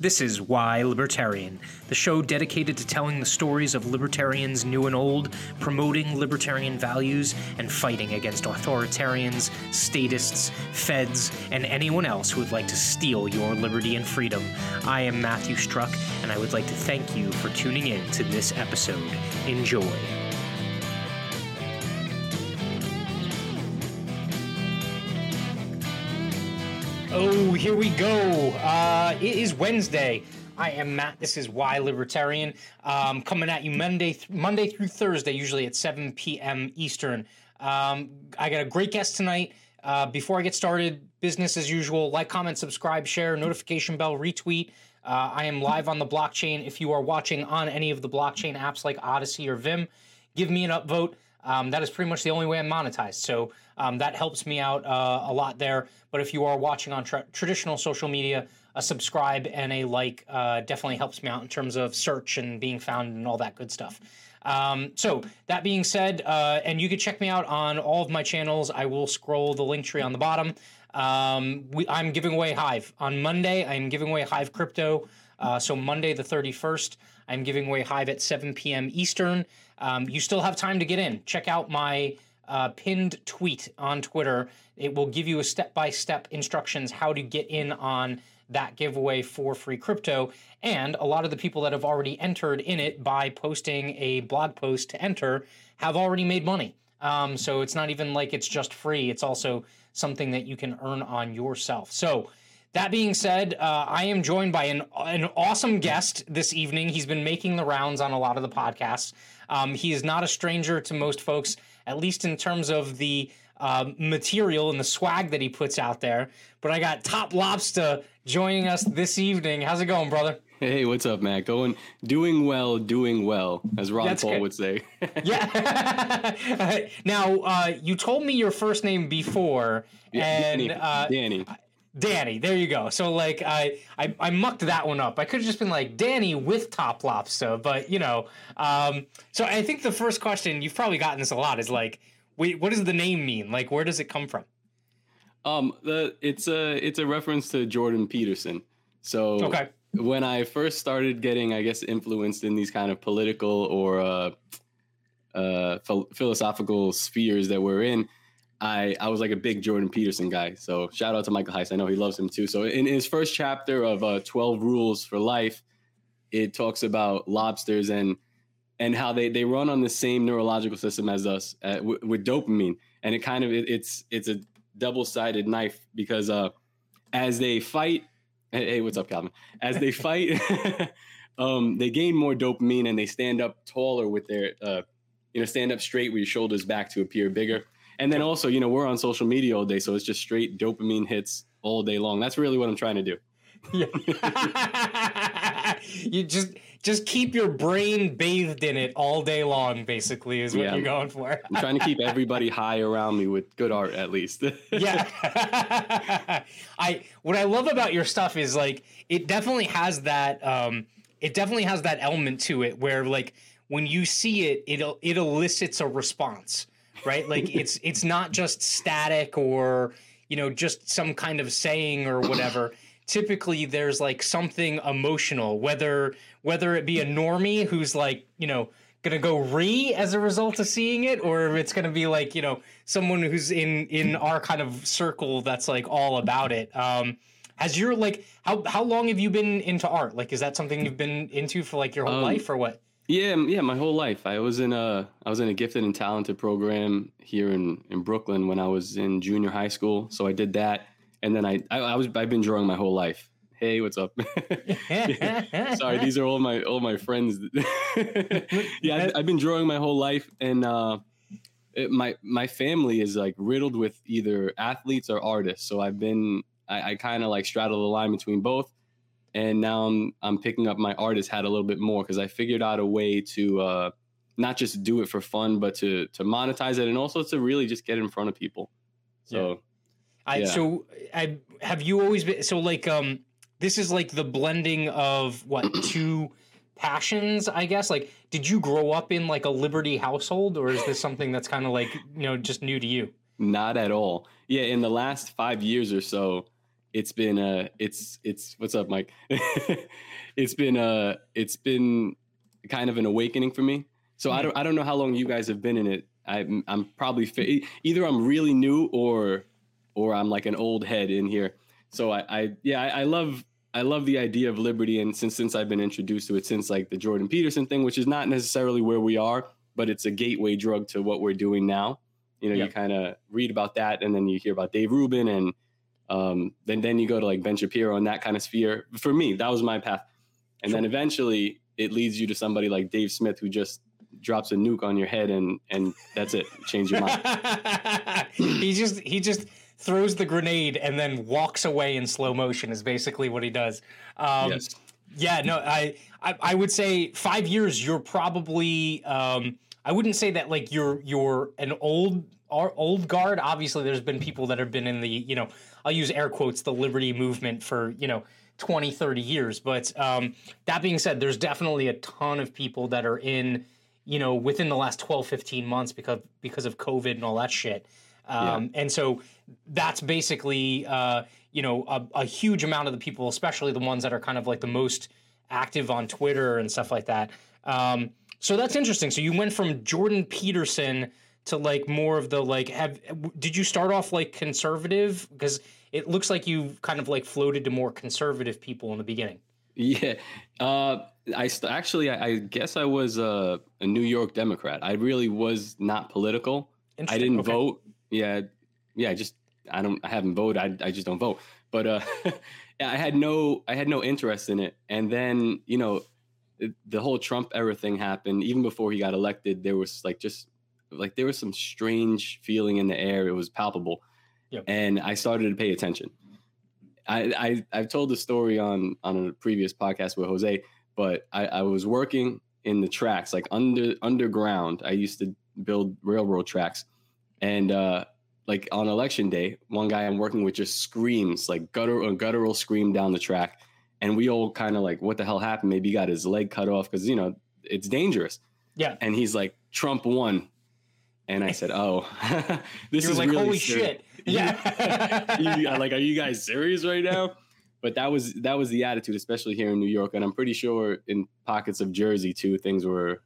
This is Why Libertarian, the show dedicated to telling the stories of libertarians new and old, promoting libertarian values, and fighting against authoritarians, statists, feds, and anyone else who would like to steal your liberty and freedom. I am Matthew Struck, and I would like to thank you for tuning in to this episode. Enjoy. Oh, here we go. Uh, it is Wednesday. I am Matt. This is Why Libertarian. Um, coming at you Monday, th- Monday through Thursday, usually at 7 p.m. Eastern. Um, I got a great guest tonight. Uh, before I get started, business as usual. Like, comment, subscribe, share, notification bell, retweet. Uh, I am live on the blockchain. If you are watching on any of the blockchain apps like Odysee or Vimm, give me an upvote. Um, that is pretty much the only way I'm monetized. So um, that helps me out uh, a lot there. But if you are watching on tra- traditional social media, a subscribe and a like uh, definitely helps me out in terms of search and being found and all that good stuff. Um, so that being said, uh, and you can check me out on all of my channels. I will scroll the link tree on the bottom. Um, we, I'm giving away Hive on Monday. I'm giving away Hive crypto. Uh, so Monday the 31st, I'm giving away Hive at 7 p.m. Eastern. Um, you still have time to get in. Check out my uh, pinned tweet on Twitter. It will give you a step by step instructions how to get in on that giveaway for free crypto. And a lot of the people that have already entered in it by posting a blog post to enter have already made money. Um, so it's not even like it's just free, it's also something that you can earn on yourself. So, that being said, uh, I am joined by an, an awesome guest this evening. He's been making the rounds on a lot of the podcasts. Um, he is not a stranger to most folks, at least in terms of the uh, material and the swag that he puts out there. But I got Top Lobster joining us this evening. How's it going, brother? Hey, what's up, Matt? Going, doing well, doing well, as Ron That's Paul good. would say. yeah. now, uh, you told me your first name before, and Danny, uh, Danny. Danny, there you go. So like I, I I mucked that one up. I could have just been like Danny with top lobster, but you know. Um, so I think the first question you've probably gotten this a lot is like, wait, what does the name mean? Like, where does it come from? Um, the it's a it's a reference to Jordan Peterson. So Okay. when I first started getting, I guess, influenced in these kind of political or uh, uh, phil- philosophical spheres that we're in, I I was like a big Jordan Peterson guy. So shout out to Michael Heise. I know he loves him too. So in his first chapter of uh, Twelve Rules for Life, it talks about lobsters and and how they they run on the same neurological system as us uh, w- with dopamine, and it kind of it, it's it's a double sided knife because uh, as they fight, hey, hey, what's up, Calvin? As they fight, um, they gain more dopamine and they stand up taller with their uh, you know stand up straight with your shoulders back to appear bigger. And then also, you know, we're on social media all day, so it's just straight dopamine hits all day long. That's really what I'm trying to do. Yeah. you just just keep your brain bathed in it all day long. Basically, is what Yeah. you're going for. I'm trying to keep everybody high around me with good art, at least. yeah i what i love about your stuff is like it definitely has that um it definitely has that element to it where like when you see it it it elicits a response right? Like it's it's not just static or you know just some kind of saying or whatever. Typically there's like something emotional whether whether it be a normie who's like you know gonna go re as a result of seeing it or if it's gonna be like you know someone who's in in our kind of circle that's like all about it. Um has your like how how long have you been into art? Like is that something you've been into for like your whole Um, life or what Yeah, yeah, my whole life. I was in a I was in a gifted and talented program here in in Brooklyn when I was in junior high school. So I did that, and then I I, I was I've been drawing my whole life. Hey, what's up? Sorry, these are all my all my friends. yeah, I've, I've been drawing my whole life, and uh, it, my my family is like riddled with either athletes or artists. So I've been I, I kind of like straddle the line between both and now I'm I'm picking up my artist hat a little bit more because I figured out a way to uh, not just do it for fun, but to to monetize it and also to really just get in front of people. So I Yeah. so I have you always been so like um this is like the blending of what two passions I guess like did you grow up in like a liberty household or is this something that's kind of like you know just new to you not at all. Yeah, in the last five years or so, it's been uh it's it's what's up mike? It's been uh it's been kind of an awakening for me. So i don't i don't know how long you guys have been in it. I'm, I'm probably fa- either i'm really new or or i'm like an old head in here. So i i yeah i, I love I love the idea of liberty, and since since I've been introduced to it since like the Jordan Peterson thing, which is not necessarily where we are, but it's a gateway drug to what we're doing now. You know, Yep. you kind of read about that, and then you hear about Dave Rubin, and um, then then you go to like Ben Shapiro and that kind of sphere. For me, that was my path, and then eventually it leads you to somebody like Dave Smith, who just drops a nuke on your head, and and that's it, change your mind. he just he just throws the grenade and then walks away in slow motion is basically what he does. Um, yes. Yeah, no, I, I I would say five years. You're probably. Um, I wouldn't say that like you're you're an old old guard. Obviously, there's been people that have been in the you know I'll use air quotes the liberty movement for you know 20, 30 years. But um, that being said, there's definitely a ton of people that are in you know within the last 12, 15 months because because of COVID and all that shit. Um, And so that's basically, uh, you know, a, a huge amount of the people, especially the ones that are kind of like the most active on Twitter and stuff like that. Um, so that's interesting. So you went from Jordan Peterson to like more of the like. Have did you start off like conservative? Because it looks like you kind of like floated to more conservative people in the beginning. Yeah. Uh, I st- actually, I, I guess I was a, a New York Democrat. I really was not political. I didn't Okay. vote. Yeah, yeah. I just I don't. I haven't voted. I I just don't vote. But uh, I had no I had no interest in it. And then you know, the, the whole Trump era thing happened. Even before he got elected, there was like just like there was some strange feeling in the air. It was palpable. Yep. And I started to pay attention. I, I I've told the story on on a previous podcast with Jose, but I, I was working in the tracks like under underground. I used to build railroad tracks, and uh, like on election day, one guy I'm working with just screams like gutter a guttural scream down the track, and we all kind of like, what the hell happened? Maybe he got his leg cut off because you know it's dangerous. Yeah. And he's like, Trump won. And I said, "Oh, this You're is like, really holy serious." shit. Yeah. you, like, are you guys serious right now? But that was that was the attitude, especially here in New York, and I'm pretty sure in pockets of Jersey too, things were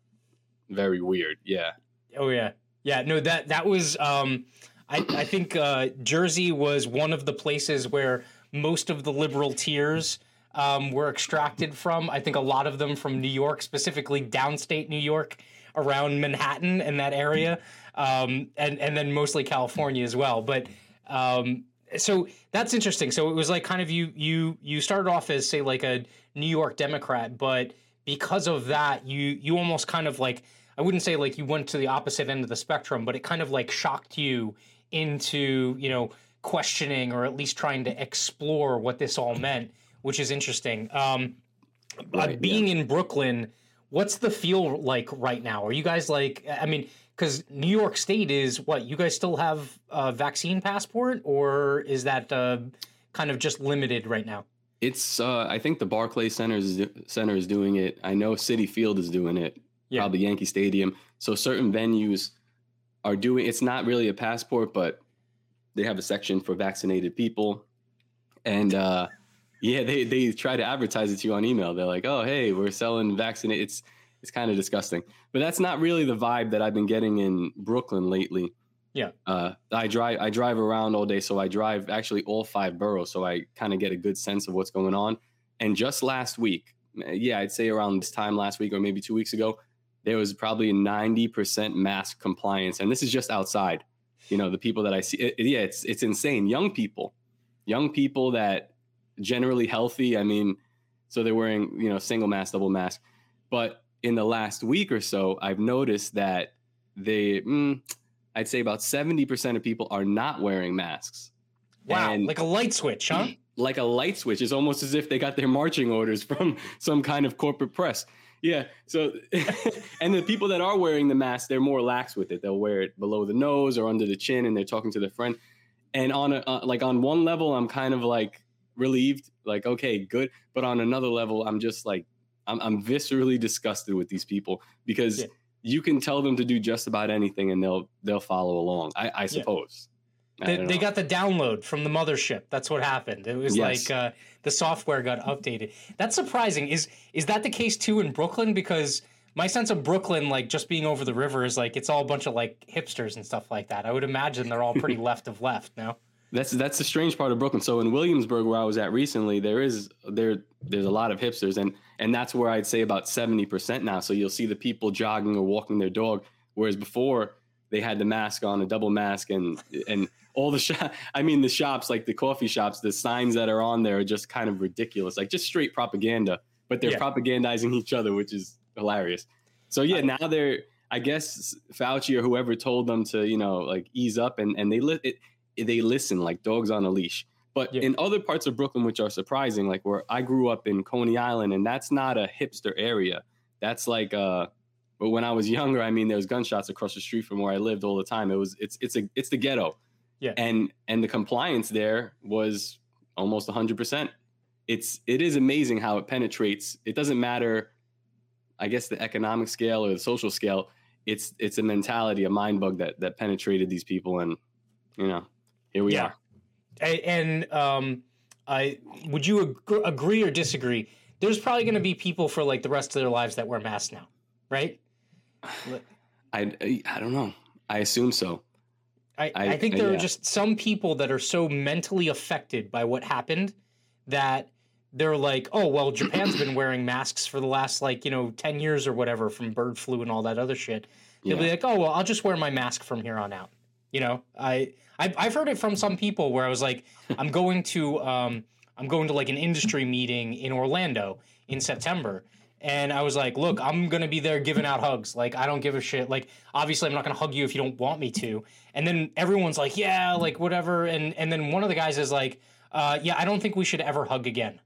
very weird. Yeah, Oh yeah, yeah. No, that that was. Um, I I think uh, Jersey was one of the places where most of the liberal tears um, were extracted from. I think a lot of them from New York, specifically downstate New York, around Manhattan and that area, um, and and then mostly California as well. But um, so that's interesting. So it was like kind of you you you started off as say like a New York Democrat, but because of that, you you almost kind of like I wouldn't say like you went to the opposite end of the spectrum, but it kind of like shocked you into you know questioning or at least trying to explore what this all meant, which is interesting. Um, Right, being in Brooklyn, what's the feel like right now? Are you guys like? I mean, because New York State is what you guys still have a vaccine passport, or is that uh, kind of just limited right now? it's. Uh, I think the Barclay Center is Center is doing it. I know Citi Field is doing it. Yeah. Probably Yankee Stadium. So certain venues are doing. It's not really a passport, but they have a section for vaccinated people, and uh, yeah, they they try to advertise it to you on email. They're like, "Oh, hey, we're selling vaccinated." It's it's kind of disgusting, but that's not really the vibe that I've been getting in Brooklyn lately. Yeah. Uh, I drive I drive around all day, so I drive actually all five boroughs, so I kind of get a good sense of what's going on. And just last week, yeah, I'd say around this time last week or maybe two weeks ago, there was probably ninety percent mask compliance, and this is just outside. You know, the people that I see, it- yeah, it's it's insane. Young people, young people that generally healthy. I mean, so they're wearing you know single mask, double mask, but in the last week or so, I've noticed that they, mm, I'd say about seventy percent of people are not wearing masks. Wow, And- like a light switch, huh? like a light switch. It's almost as if they got their marching orders from some kind of corporate press. Yeah. So, and the people that are wearing the mask, they're more lax with it. They'll wear it below the nose or under the chin, and they're talking to their friend. And on a uh, like on one level, I'm kind of like relieved, like okay, good. But on another level, I'm just like I'm, I'm viscerally disgusted with these people because Yeah. you can tell them to do just about anything, and they'll they'll follow along. I, I suppose. They, they got the download from the mothership. That's what happened. It was yes. like uh, the software got updated. That's surprising. Is is that the case too in Brooklyn? Because my sense of Brooklyn, like just being over the river, is like it's all a bunch of like hipsters and stuff like that. I would imagine they're all pretty left of left now. That's that's the strange part of Brooklyn. So in Williamsburg, where I was at recently, there is there there's a lot of hipsters, and and that's where I'd say about seventy percent now. So you'll see the people jogging or walking their dog, whereas before they had the mask on, a double mask, and and all the shop. I mean, the shops like the coffee shops, the signs that are on there are just kind of ridiculous, like just straight propaganda. But they're yeah. propagandizing each other, which is hilarious. So yeah, now they're I guess Fauci or whoever told them to you know like ease up, and and they li- it, they listen like dogs on a leash. But yeah. in other parts of Brooklyn, which are surprising, like where I grew up in Coney Island, and that's not a hipster area. That's like uh but when I was younger, I mean there was gunshots across the street from where I lived all the time. It was it's it's a it's the ghetto. Yeah. And and the compliance there was almost 100%. It's it is amazing how it penetrates. It doesn't matter I guess the economic scale or the social scale. It's it's a mentality, a mind bug that that penetrated these people and you know, here we yeah. are. And um, I would you ag- agree or disagree? There's probably going to be people for like the rest of their lives that wear masks now, right? I I don't know. I assume so. I, I, I think there yeah. are just some people that are so mentally affected by what happened that they're like, oh well, Japan's been wearing masks for the last like you know ten years or whatever from bird flu and all that other shit. They'll yeah. be like, oh well, I'll just wear my mask from here on out. You know, I I've, I've heard it from some people where I was like, I'm going to um, I'm going to like an industry meeting in Orlando in September. And I was like, look, I'm gonna be there giving out hugs. Like, I don't give a shit. Like, obviously, I'm not gonna hug you if you don't want me to. And then everyone's like, yeah, like whatever. And and then one of the guys is like, uh, yeah, I don't think we should ever hug again.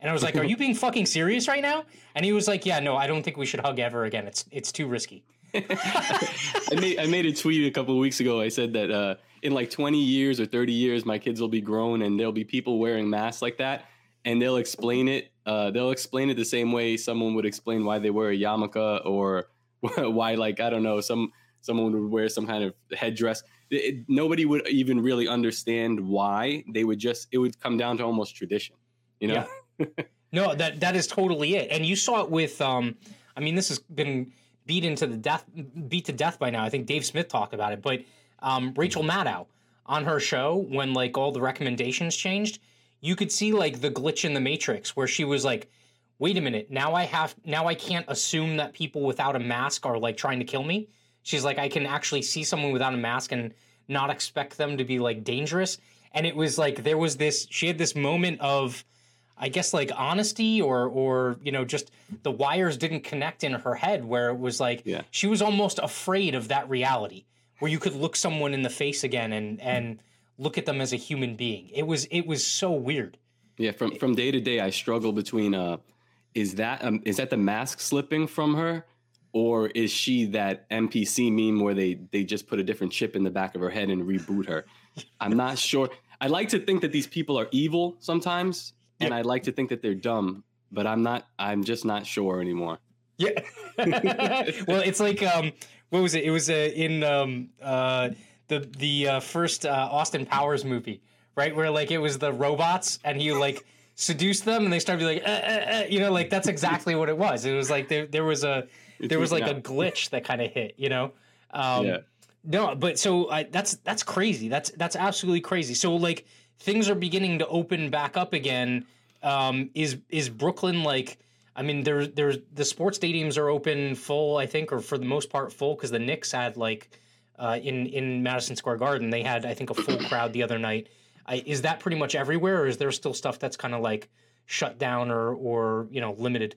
And I was like, are you being fucking serious right now? And he was like, yeah, no, I don't think we should hug ever again. It's it's too risky. I made I made a tweet a couple of weeks ago. I said that uh, in like 20 years or 30 years, my kids will be grown and there'll be people wearing masks like that, and they'll explain it. Uh, they'll explain it the same way someone would explain why they wear a yarmulke or why, like I don't know, some someone would wear some kind of headdress. It, nobody would even really understand why. They would just it would come down to almost tradition, you know. Yeah. no, that that is totally it. And you saw it with. Um, I mean, this has been beat into the death, beat to death by now. I think Dave Smith talked about it, but um, Rachel Maddow on her show when like all the recommendations changed, you could see like the glitch in the matrix where she was like, "Wait a minute, now I have now I can't assume that people without a mask are like trying to kill me." She's like, "I can actually see someone without a mask and not expect them to be like dangerous." And it was like there was this she had this moment of I guess like honesty or or you know just the wires didn't connect in her head where it was like yeah. she was almost afraid of that reality where you could look someone in the face again and and look at them as a human being. It was it was so weird. Yeah, from from day to day I struggle between uh is that um, is that the mask slipping from her or is she that NPC meme where they they just put a different chip in the back of her head and reboot her? I'm not sure. I like to think that these people are evil sometimes and I like to think that they're dumb, but I'm not. I'm just not sure anymore. Yeah. well, it's like um, what was it? It was uh, in um, uh, the the uh, first uh, Austin Powers movie, right? Where like it was the robots, and he like seduced them, and they started like, uh, uh, uh, you know, like that's exactly what it was. It was like there there was a there was like a glitch that kind of hit, you know. Um, yeah. No, but so that's that's crazy. That's that's absolutely crazy. So like things are beginning to open back up again. Um, is is Brooklyn like? I mean, there's there's the sports stadiums are open full, I think, or for the most part full because the Knicks had like uh, in in Madison Square Garden they had I think a full crowd the other night. I, is that pretty much everywhere, or is there still stuff that's kind of like shut down or or you know limited?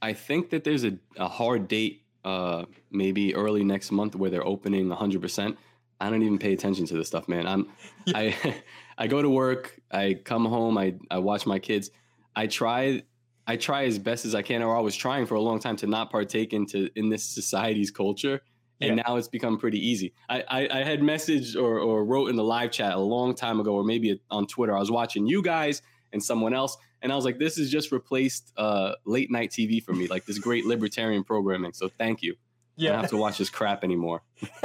I think that there's a, a hard date, uh, maybe early next month, where they're opening 100. percent I don't even pay attention to this stuff, man. I'm yeah. I I go to work, I come home, I I watch my kids. I try I try as best as I can, or I was trying for a long time to not partake into in this society's culture. And yeah. now it's become pretty easy. I, I, I, had messaged or, or wrote in the live chat a long time ago, or maybe on Twitter. I was watching you guys and someone else, and I was like, "This has just replaced uh, late night TV for me, like this great libertarian programming." So thank you. Yeah. I don't have to watch this crap anymore.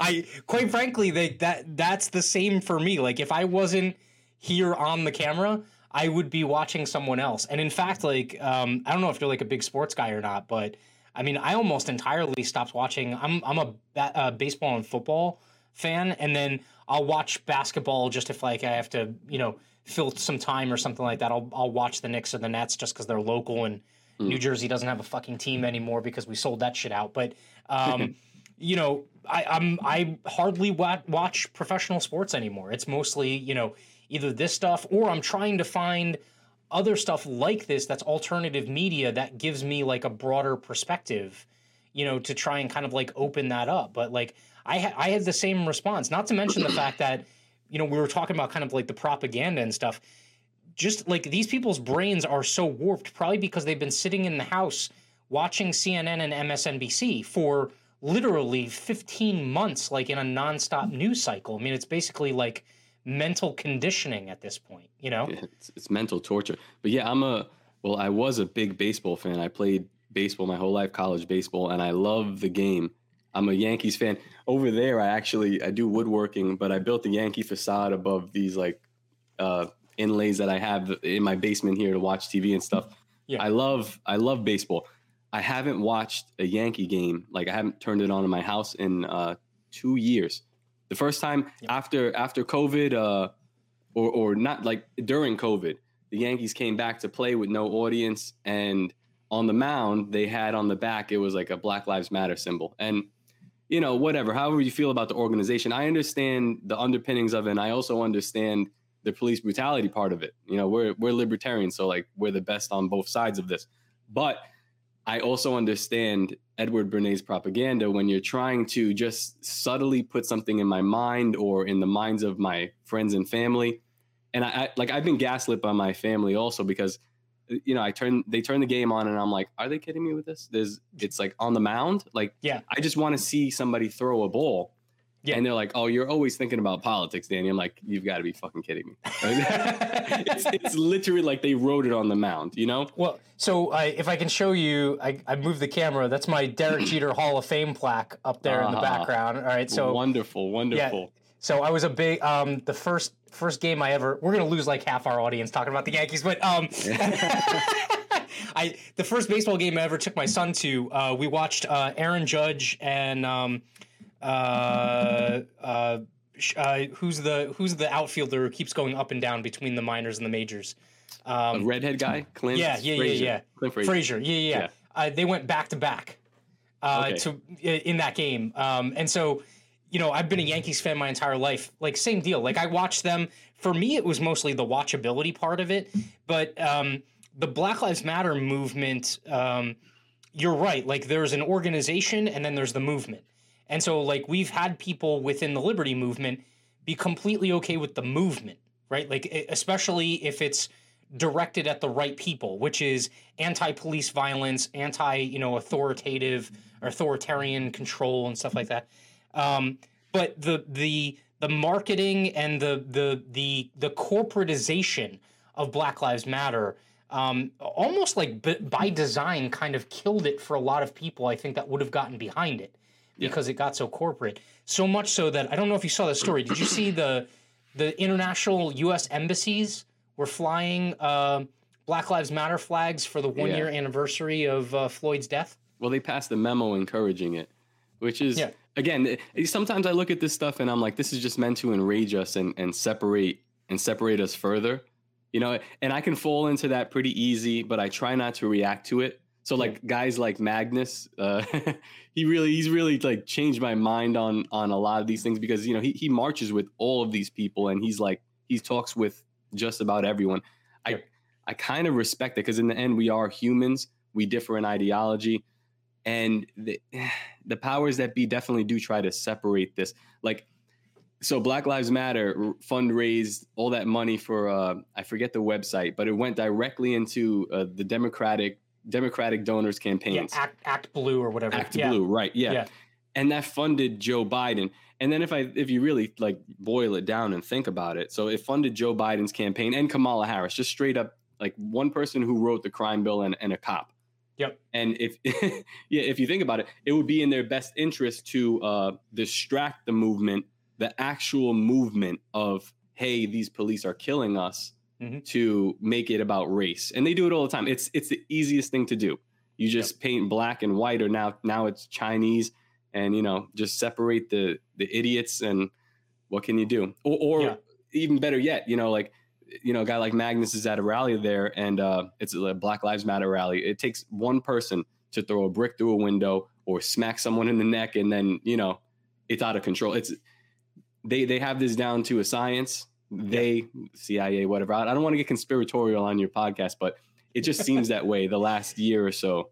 I quite frankly, they, that that's the same for me. Like if I wasn't here on the camera, I would be watching someone else. And in fact, like um, I don't know if you're like a big sports guy or not, but I mean, I almost entirely stopped watching. I'm I'm a ba- baseball and football fan, and then I'll watch basketball just if like I have to, you know, fill some time or something like that. I'll I'll watch the Knicks or the Nets just because they're local and mm. New Jersey doesn't have a fucking team anymore because we sold that shit out. But um, you know, I, I'm I hardly watch professional sports anymore. It's mostly you know either this stuff or I'm trying to find other stuff like this that's alternative media that gives me like a broader perspective you know to try and kind of like open that up. But like i ha- i had the same response not to mention the fact that you know we were talking about kind of like the propaganda and stuff. Just like these people's brains are so warped probably because they've been sitting in the house watching cnn and msnbc for literally 15 months like in a nonstop news cycle. I mean it's basically like mental conditioning at this point, you know? It's, it's mental torture. But yeah, I'm a, well, I was a big baseball fan. I played baseball my whole life, college baseball, and I love the game. I'm a Yankees fan. Over there, I actually I do woodworking, but I built the Yankee facade above these like uh, inlays that I have in my basement here to watch TV and stuff. Yeah. I love I love baseball. I haven't watched a Yankee game like I haven't turned it on in my house in uh, two years. The first time yep. after after COVID, uh, or or not like during COVID, the Yankees came back to play with no audience, and on the mound they had on the back it was like a Black Lives Matter symbol, and you know whatever. However you feel about the organization, I understand the underpinnings of it, and I also understand the police brutality part of it. You know, we're we're libertarians, so like we're the best on both sides of this, but I also understand Edward Bernays propaganda when you're trying to just subtly put something in my mind or in the minds of my friends and family. And I, I like I've been gaslit by my family also because you know, I turn they turn the game on and I'm like, are they kidding me with this? There's it's like on the mound. Like, yeah, I just want to see somebody throw a ball. Yeah. And they're like, "Oh, you're always thinking about politics, Danny." I'm like, "You've got to be fucking kidding me!" it's, it's literally like they wrote it on the mound, you know. Well, so I, if I can show you, I, I moved the camera. That's my Derek Jeter Hall of Fame plaque up there uh-huh. in the ah. background. All right, so wonderful, wonderful. Yeah, so I was a big um the first first game I ever. We're gonna lose like half our audience talking about the Yankees, but um. I the first baseball game I ever took my son to, uh, we watched uh, Aaron Judge and um, uh, uh, uh, who's the who's the outfielder who keeps going up and down between the minors and the majors? Um, a redhead guy, Clint. Yeah, yeah, Frazier. yeah, yeah. Clint Frazier. Frazier. Yeah, yeah. yeah. Uh, they went back to back uh, to in that game, um, and so you know I've been a Yankees fan my entire life. Like same deal. Like I watched them. For me, it was mostly the watchability part of it, but um, the Black Lives Matter movement. Um, you're right. Like there's an organization, and then there's the movement and so, like, we've had people within the liberty movement be completely okay with the movement, right? Like, especially if it's directed at the right people, which is anti-police violence, anti, you know, authoritative or authoritarian control and stuff like that. Um, but the the the marketing and the the the the corporatization of Black Lives Matter um, almost like b- by design kind of killed it for a lot of people. I think that would have gotten behind it because yeah. it got so corporate. So much so that I don't know if you saw the story. Did you see the the international U.S. embassies were flying uh, Black Lives Matter flags for the one yeah. year anniversary of uh, Floyd's death? Well, they passed a memo encouraging it, which is yeah. again. Sometimes I look at this stuff and I'm like, this is just meant to enrage us and and separate and separate us further. You know, and I can fall into that pretty easy, but I try not to react to it so like guys like Magnus, uh, he really he's really like changed my mind on on a lot of these things because you know he he marches with all of these people and he's like he talks with just about everyone. I I kind of respect it because in the end we are humans. We differ in ideology, and the the powers that be definitely do try to separate this. Like so black lives matter fundraised all that money for uh, i forget the website but it went directly into uh, the democratic Democratic donors campaigns. Yeah, Act, Act Blue or whatever. Act yeah. Blue, right? Yeah. yeah. And that funded Joe Biden. And then if I if you really like boil it down and think about it, so it funded Joe Biden's campaign and Kamala Harris, just straight up like one person who wrote the crime bill and, and a cop. Yep. And if yeah, if you think about it, it would be in their best interest to uh, distract the movement, the actual movement of hey, these police are killing us, Mhm. to make it about race. And they do it all the time. It's it's the easiest thing to do. You just paint black and white, or now now it's Chinese, and you know just separate the the idiots. And what can you do? Or, or Yeah. even better yet, you know like you know a guy like Magnus is at a rally there, and uh, it's a Black Lives Matter rally. It takes one person to throw a brick through a window or smack someone in the neck, and then you know it's out of control. It's they they have this down to a science. They CIA whatever. I don't want to get conspiratorial on your podcast, but it just seems that way the last year or so.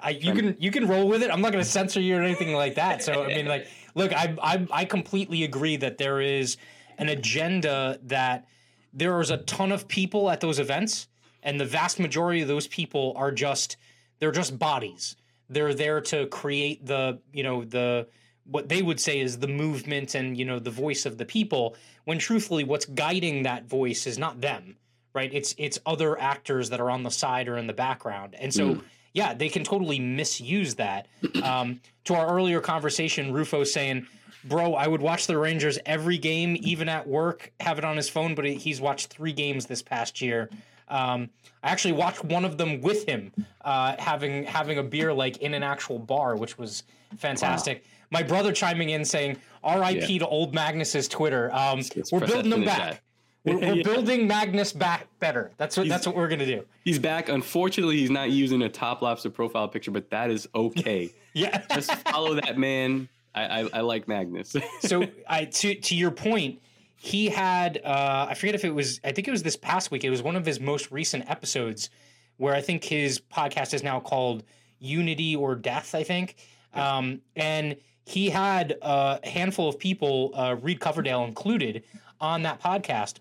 I, you can you can roll with it. I'm not going to censor you or anything like that. So I mean, like, look, I, I I completely agree that there is an agenda that there is a ton of people at those events, and the vast majority of those people are just they're just bodies. They're there to create the you know the what they would say is the movement and you know the voice of the people. When truthfully, what's guiding that voice is not them, right? It's it's other actors that are on the side or in the background, and so Mm. yeah, they can totally misuse that. Um, to our earlier conversation, Rufo saying, "Bro, I would watch the Rangers every game, even at work. Have it on his phone, but he's watched three games this past year. Um, I actually watched one of them with him, uh, having having a beer like in an actual bar, which was fantastic. My brother chiming in saying, "R.I.P. to old Magnus's Twitter. Um, Let's we're building them back." chat. We're, we're Yeah. building Magnus back better. That's what that's what we're gonna do. He's back. Unfortunately, he's not using a top lobster profile picture, but that is okay. Yeah. Just follow that man. I, I, I like Magnus. so I to to your point, he had uh, I forget if it was I think it was this past week. It was one of his most recent episodes where I think his podcast is now called Unity or Death. I think, um, and he had a handful of people, uh, Reed Coverdale included, on that podcast.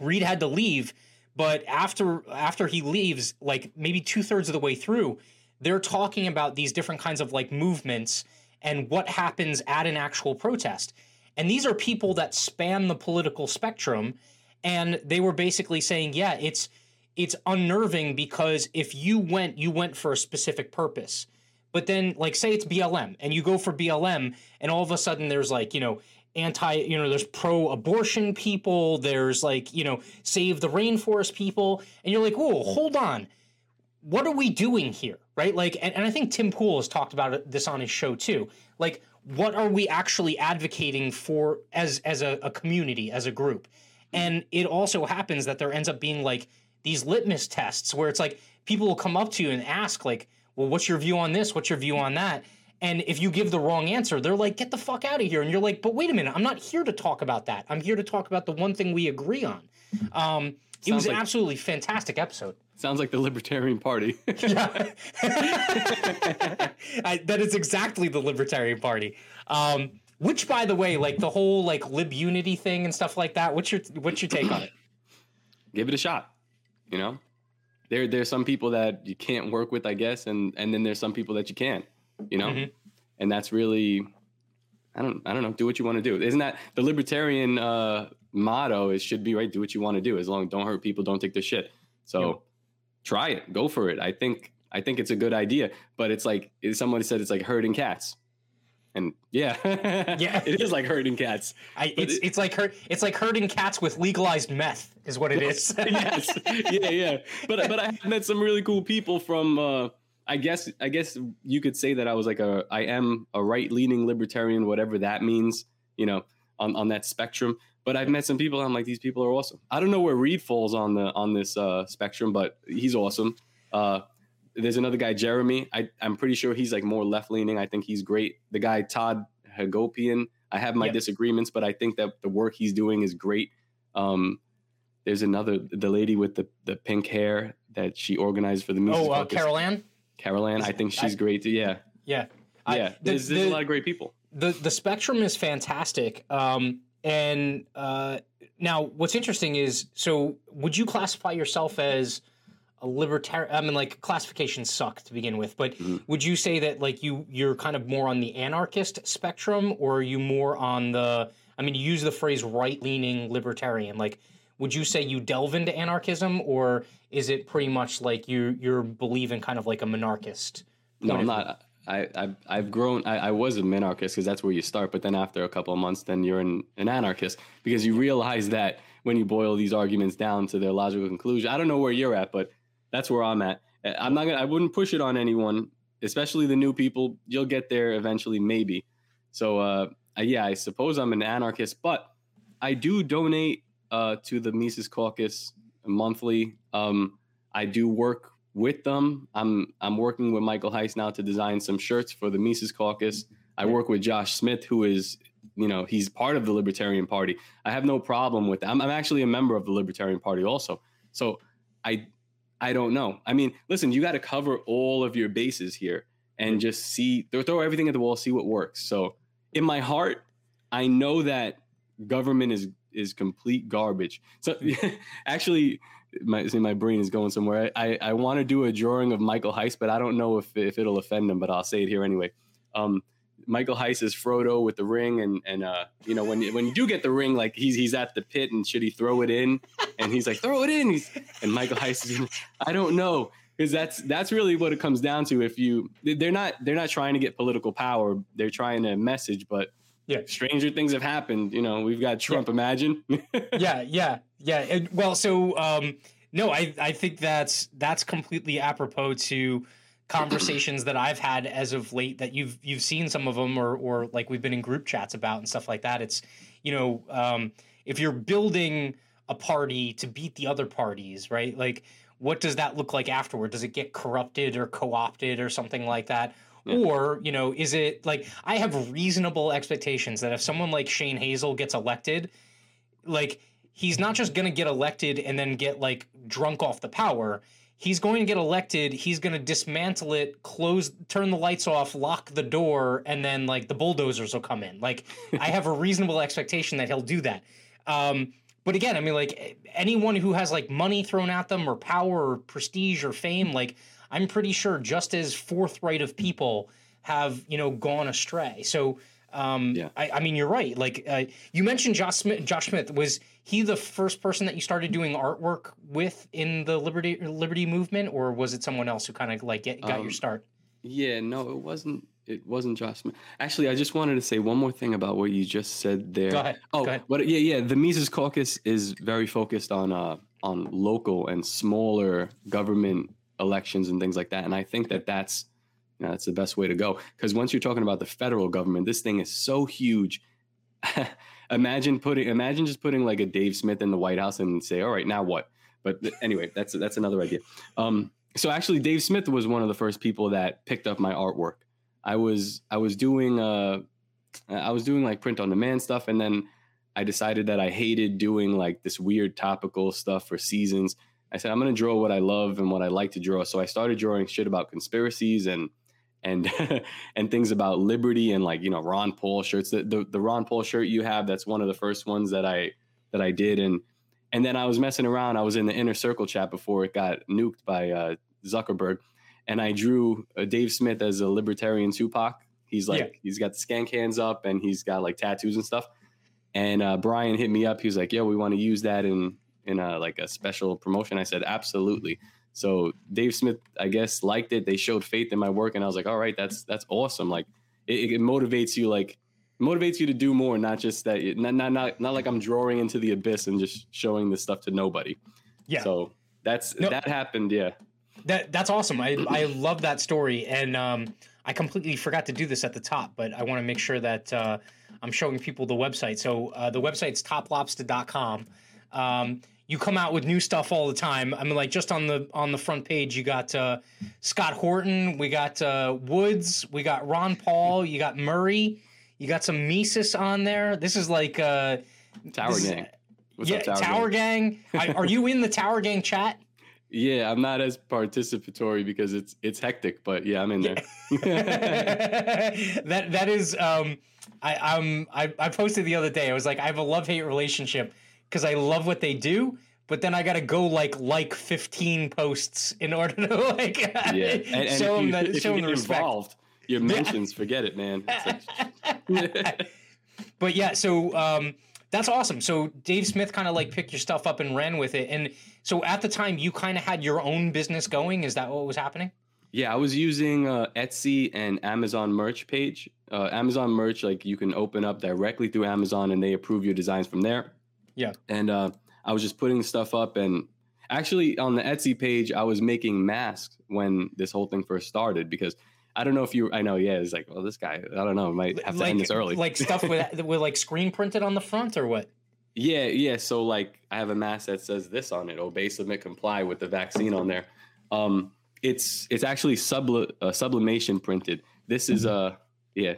Reed had to leave, but after after he leaves, like maybe two thirds of the way through, they're talking about these different kinds of like movements and what happens at an actual protest. And these are people that span the political spectrum, and they were basically saying, yeah, it's it's unnerving because if you went, you went for a specific purpose. But then, like, say it's BLM, and you go for BLM, and all of a sudden there's like, you know, anti, you know, there's pro abortion people, there's like, you know, save the rainforest people, and you're like, whoa, hold on. What are we doing here? Right? Like, and, and I think Tim Pool has talked about this on his show too. Like, what are we actually advocating for as as a, a community, as a group? And it also happens that there ends up being like these litmus tests where it's like people will come up to you and ask, like, well, what's your view on this? What's your view on that? And if you give the wrong answer, they're like, get the fuck out of here. And you're like, but wait a minute, I'm not here to talk about that. I'm here to talk about the one thing we agree on. Um, it was Sounds an absolutely fantastic episode. Sounds like the Libertarian Party. I, that is exactly the Libertarian Party. Um, which, by the way, like the whole like lib unity thing and stuff like that. What's your what's your take on it? Give it a shot. You know, there there's some people that you can't work with, I guess, and and then there's some people that you can. You know, Mhm. and that's really, I don't I don't know. Do what you want to do. Isn't that the Libertarian uh, motto? It should be right. Do what you want to do. As long as don't hurt people, don't take their shit. So Yep. try it. Go for it. I think I think it's a good idea. But it's like someone said it's like herding cats. And yeah, Yeah. it is like herding cats. I, it's it- it's like her, it's like herding cats with legalized meth, is what it is. yes, yeah, yeah. But but I have met some really cool people from. Uh, I guess I guess you could say that I was like a I am a right leaning libertarian, whatever that means. You know, on on that spectrum. But I've met some people. I'm like, these people are awesome. I don't know where Reed falls on the on this uh, spectrum, but he's awesome. Uh, there's another guy, Jeremy. I, I'm pretty sure he's like more left leaning. I think he's great. The guy Todd Hagopian. I have my Yep. disagreements, but I think that the work he's doing is great. Um, there's another the lady with the the pink hair that she organized for the music. oh, uh. Carol Ann. Carol Ann. I think she's great. Too. Yeah, Yeah, I- yeah. the- there's, there's the- a lot of great people. the the spectrum is fantastic. Um, and uh, now what's interesting is, so would you classify yourself as a libertarian? I mean, like classifications suck to begin with, but Mhm. would you say that like you you're kind of more on the anarchist spectrum, or are you more on the? I mean, you use the phrase right leaning libertarian. Like, would you say you delve into anarchism, or is it pretty much like you you're believing kind of like a minarchist? No, I'm not. I, I've, I've grown. I, I was a minarchist because that's where you start. But then after a couple of months, then you're an, an anarchist because you realize that when you boil these arguments down to their logical conclusion, I don't know where you're at, but that's where I'm at. Uh, I'm not gonna. I wouldn't push it on anyone, especially the new people. You'll get there eventually, maybe. So, uh, yeah, I suppose I'm an anarchist, but I do donate uh, to the Mises Caucus monthly. Um, I do work with them. I'm I'm working with Michael Heise now to design some shirts for the Mises Caucus. I work with Josh Smith, who is you know he's part of the Libertarian Party. I have no problem with that. I'm, I'm actually a member of the Libertarian Party also. So I I don't know. I mean, listen, you got to cover all of your bases here and just see throw, throw everything at the wall, see what works. So in my heart, I know that government is is complete garbage. So actually, my see, my brain is going somewhere. I I, want to do a drawing of Michael Heise, but I don't know if if it'll offend him. But I'll say it here anyway. Um, Michael Heise is Frodo with the ring, and and uh, you know when when you do get the ring, like he's he's at the pit, and should he throw it in? And he's like, throw it in. He's, and Michael Heise is, I don't know, because that's that's really what it comes down to. If you, they're not they're not trying to get political power, they're trying to message, but Yeah. stranger things have happened. You know, we've got Trump. Imagine. yeah, yeah, yeah. It- well, so um, no, I I think that's that's completely apropos to conversations that I've had as of late. That you've you've seen some of them, or or like we've been in group chats about and stuff like that. It's you know um, if you're building a party to beat the other parties, right? Like, what does that look like afterward? Does it get corrupted or co-opted or something like that? Yeah. Or, you know, is it like I have reasonable expectations that if someone like Shane Hazel gets elected, like he's not just going to get elected and then get like drunk off the power. He's going to get elected. He's going to dismantle it, close, turn the lights off, lock the door, and then like the bulldozers will come in. Like I have a reasonable expectation that he'll do that. Um, but again, I mean, like anyone who has like money thrown at them or power or prestige or fame, like I'm pretty sure just as forthright of people have you know gone astray. So um, Yeah. I, I mean, you're right. Like uh, you mentioned, Josh Smith. Josh Smith was he the first person that you started doing artwork with in the liberty liberty movement, or was it someone else who kind of like get, got your Um, start? Yeah, no, it wasn't. It wasn't Josh Smith. Actually, I just wanted to say one more thing about what you just said there. Go ahead. Oh, Go ahead. but yeah, yeah. The Mises Caucus is very focused on uh on local and smaller government elections and things like that, and I think that that's you know, that's the best way to go because once you're talking about the federal government, this thing is so huge. imagine putting, imagine just putting like a Dave Smith in the White House and say, all right, now what? But anyway, that's that's another idea. Um, so actually, Dave Smith was one of the first people that picked up my artwork. I was I was doing uh I was doing like print on demand stuff, and then I decided that I hated doing like this weird topical stuff for seasons. I said I'm gonna draw what I love and what I like to draw. So I started drawing shit about conspiracies and and and things about liberty and like you know Ron Paul shirts. The, the the Ron Paul shirt you have that's one of the first ones that I that I did and and then I was messing around. I was in the inner circle chat before it got nuked by uh, Zuckerberg, and I drew uh, Dave Smith as a libertarian Tupac. He's like Yeah. he's got the skank hands up and he's got like tattoos and stuff. And uh, Brian hit me up. He was like, "Yeah, we want to use that in in a, like a special promotion." I said, "Absolutely." So Dave Smith, I guess, liked it. They showed faith in my work, and I was like, "All right, that's that's awesome." Like it, it motivates you, like motivates you to do more, not just that. Not not not not like I'm drawing into the abyss and just showing this stuff to nobody. Yeah. So that's No. that happened. Yeah. That that's awesome. I I love that story, and um, I completely forgot to do this at the top, but I want to make sure that uh, I'm showing people the website. So uh, the website's toplobster.com. Um, you come out with new stuff all the time. I mean, like just on the on the front page, you got uh, Scott Horton, we got uh, Woods, we got Ron Paul, you got Murray, you got some Mises on there. This is like uh, Tower this Gang. What's yeah, up, Tower, Tower Gang? Gang. I, are you in the Tower Gang chat? Yeah, I'm not as participatory because it's it's hectic, but yeah, I'm in there. that that is um I um I, I posted the other day. I was like I have a love hate relationship because I love what they do, but then I got to go like like 15 posts in order to like yeah, and, and show them you, that show them the respect. involved, your mentions, forget it, man. Like- But yeah, so um That's awesome. So Dave Smith kind of like picked your stuff up and ran with it. And so at the time, you kind of had your own business going. Is that what was happening? Yeah, I was using uh, Etsy and Amazon merch page. Uh, Amazon merch, like you can open up directly through Amazon and they approve your designs from there. Yeah. And uh, I was just putting stuff up. And actually, on the Etsy page, I was making masks when this whole thing first started because I don't know if you, I know, yeah, it's like, well, this guy, I don't know, might have to like, end this early. like stuff with with like screen printed on the front or what? Yeah, yeah. So like I have a mask that says this on it: obey, submit, comply with the vaccine on there. Um, it's it's actually subli- uh, sublimation printed. This is a uh, yeah,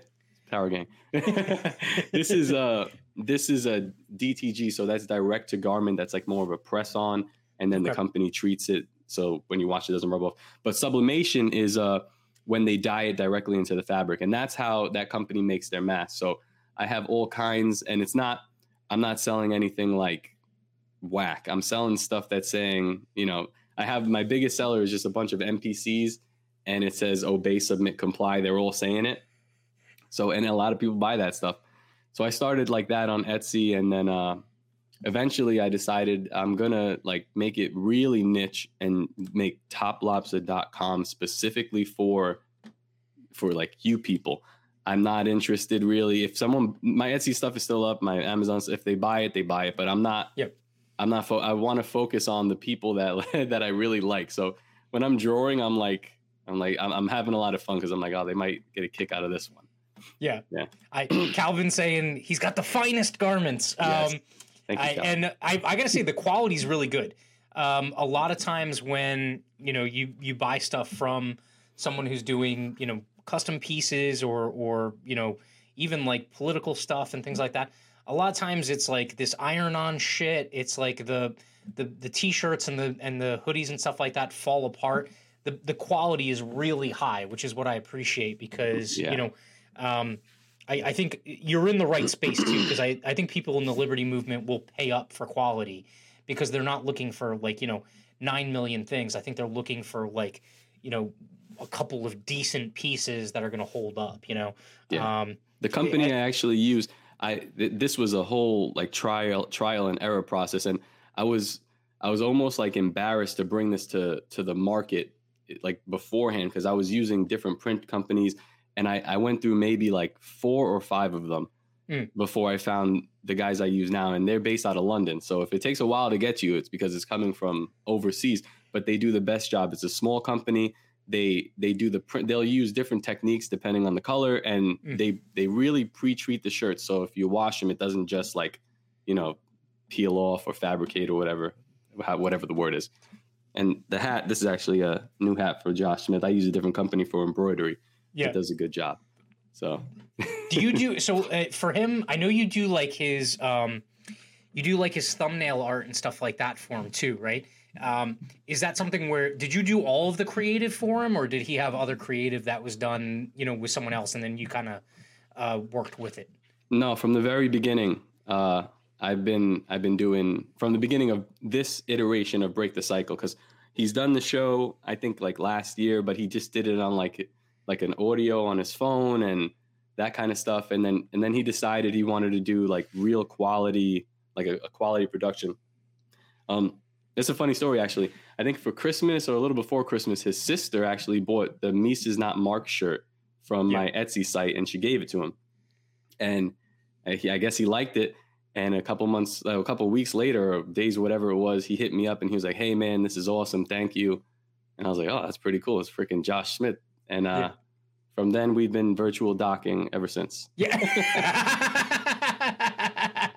power gang. this is a this is a DTG, so that's direct to garment. That's like more of a press on, and then Okay. the company treats it so when you wash it, it doesn't rub off. But sublimation is uh when they dye it directly into the fabric, and that's how that company makes their mask. So I have all kinds, and it's not. I'm not selling anything like whack. I'm selling stuff that's saying, you know, I have my biggest seller is just a bunch of NPCs and it says obey, submit, comply. They're all saying it. So, and a lot of people buy that stuff. So I started like that on Etsy and then uh, eventually I decided I'm going to like make it really niche and make toplobster.com specifically for for like you people. I'm not interested really. If someone my Etsy stuff is still up, my Amazon if they buy it, they buy it, but I'm not Yep. I'm not fo- I want to focus on the people that that I really like. So when I'm drawing, I'm like I'm like I'm, I'm having a lot of fun because I'm like, oh, they might get a kick out of this one. Yeah. Yeah. I Calvin saying he's got the finest garments. Yes. Um, Thank you. I, and I, I gotta say the quality is really good. Um, a lot of times when you know you you buy stuff from someone who's doing you know custom pieces or or you know even like political stuff and things like that. A lot of times it's like this iron on shit. It's like the the the t-shirts and the and the hoodies and stuff like that fall apart. The the quality is really high, which is what I appreciate because Yeah. you know um, I, I think you're in the right space too because I, I think people in the liberty movement will pay up for quality because they're not looking for like you know nine million things. I think they're looking for like you know a couple of decent pieces that are going to hold up. You know, Yeah. um, the company I actually used, I th- this was a whole like trial trial and error process, and I was I was almost like embarrassed to bring this to to the market like beforehand because I was using different print companies, and I I went through maybe like four or five of them Mm. before I found the guys I use now, and they're based out of London. So if it takes a while to get you, it's because it's coming from overseas, but they do the best job. It's a small company they they do the print they'll use different techniques depending on the color and Mm. they they really pre-treat the shirts so if you wash them it doesn't just like you know peel off or fabricate or whatever whatever the word is and the hat this is actually a new hat for josh smith i use a different company for embroidery yeah. it does a good job so do you do so uh, for him? I know you do like his um, you do like his thumbnail art and stuff like that for him too, right? Um, is that something where did you do all of the creative for him, or did he have other creative that was done, you know, with someone else, and then you kind of uh, worked with it? No, from the very beginning, uh, I've been I've been doing from the beginning of this iteration of Break the Cycle because he's done the show I think like last year, but he just did it on like like an audio on his phone and that kind of stuff, and then and then he decided he wanted to do like real quality like a, a quality production. Um, it's a funny story actually. I think for Christmas or a little before Christmas, his sister actually bought the Mises Not Marx shirt from Yeah. my Etsy site, and she gave it to him and uh, he, I guess he liked it. And a couple months, uh, a couple weeks later, or days, whatever it was, he hit me up and he was like, "Hey, man, this is awesome, thank you." And I was like, "Oh, that's pretty cool. It's freaking Josh Smith." And uh, Yeah. from then, we've been virtual docking ever since. Yeah.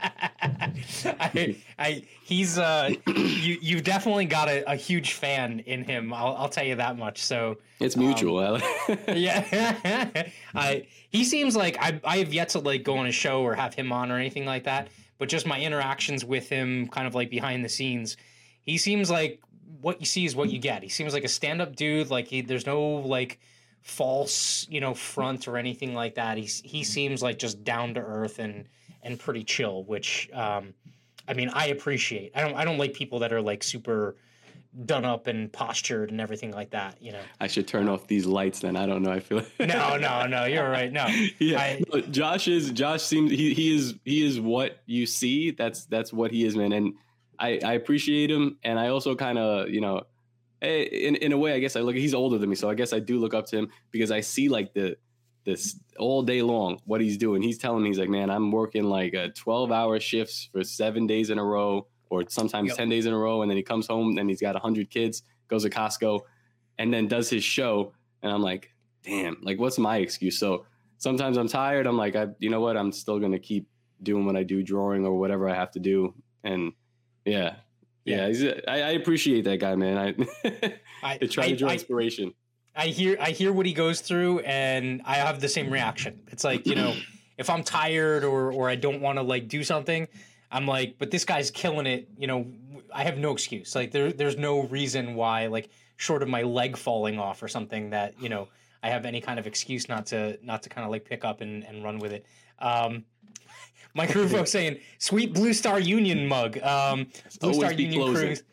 I, I, he's uh, you, you've definitely got a, a huge fan in him. I'll, I'll tell you that much. So, It's Um, mutual. yeah, I, he seems like I, I have yet to like go on a show or have him on or anything like that. But just my interactions with him, kind of like behind the scenes, he seems like what you see is what you get. He seems like a stand-up dude. Like he, there's no like false, you know, front or anything like that. He's he seems like just down to earth and and pretty chill, which um, I mean I appreciate. I don't I don't like people that are like super done up and postured and everything like that. You know. I should turn off these lights then. I don't know. I feel no, no, no. You're right. No. Yeah. I- no, Josh is Josh seems he he is he is what you see. That's that's what he is, man. And I I appreciate him, and I also kind of you know, Eh, in in a way, I guess I look. He's older than me, so I guess I do look up to him because I see like the this all day long what he's doing. He's telling me he's like, man, I'm working like a 12 hour shifts for seven days in a row, or sometimes Yep. 10 days in a row, and then he comes home and he's got 100 kids, goes to Costco, and then does his show, and I'm like, damn, like what's my excuse? So sometimes I'm tired. I'm like, I, you know what? I'm still gonna keep doing what I do, drawing or whatever I have to do, and yeah. Yeah, he's, I, I appreciate that guy, man. I, I, try I- to draw inspiration. I hear I hear what he goes through and I have the same reaction. It's like, you know, if I'm tired or or I don't want to like do something, I'm like, but this guy's killing it, you know, I have no excuse. Like there there's no reason why like short of my leg falling off or something that, you know, I have any kind of excuse not to not to kind of like pick up and, and run with it. Um Mike Rufo saying, "Sweet Blue Star Union mug." Um, Blue Always Star be Union closing. Cruise.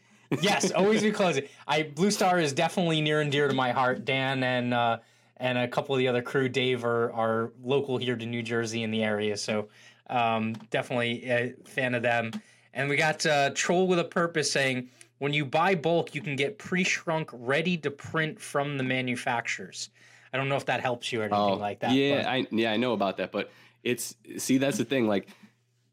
yes, always be closing. I Blue Star is definitely near and dear to my heart. Dan and uh, and a couple of the other crew, Dave, are are local here to New Jersey in the area, so um, definitely a fan of them. And we got uh, Troll with a Purpose saying, when you buy bulk, you can get pre-shrunk, ready to print from the manufacturers. I don't know if that helps you or anything like that. Oh, Yeah, but- I yeah, I know about that, but it's see that's the thing. Like,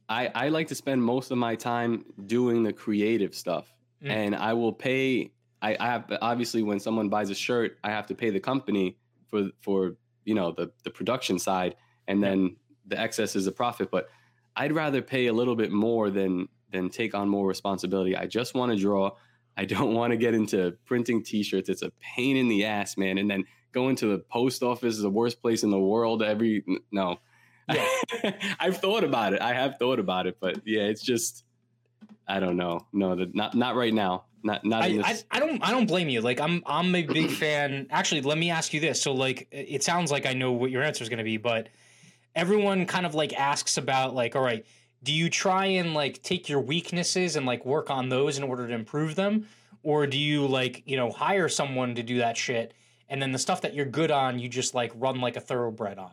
I I like to spend most of my time doing the creative stuff, Mm. and I will pay. I, I have obviously when someone buys a shirt, I have to pay the company for for you know the the production side, and Yeah. then the excess is a profit. But I'd rather pay a little bit more than than take on more responsibility. I just want to draw. I don't want to get into printing T-shirts. It's a pain in the ass, man. And then going to the post office is the worst place in the world. Every n- I've thought about it. I have thought about it, but yeah, it's just I don't know. No, the, not not right now. Not not in I, I. I don't I don't blame you. Like I'm I'm a big fan. Actually, let me ask you this. So like it sounds like I know what your answer is going to be, but everyone kind of like asks about like all right, do you try and like take your weaknesses and like work on those in order to improve them or do you like, you know, hire someone to do that shit and then the stuff that you're good on you just like run like a thoroughbred on?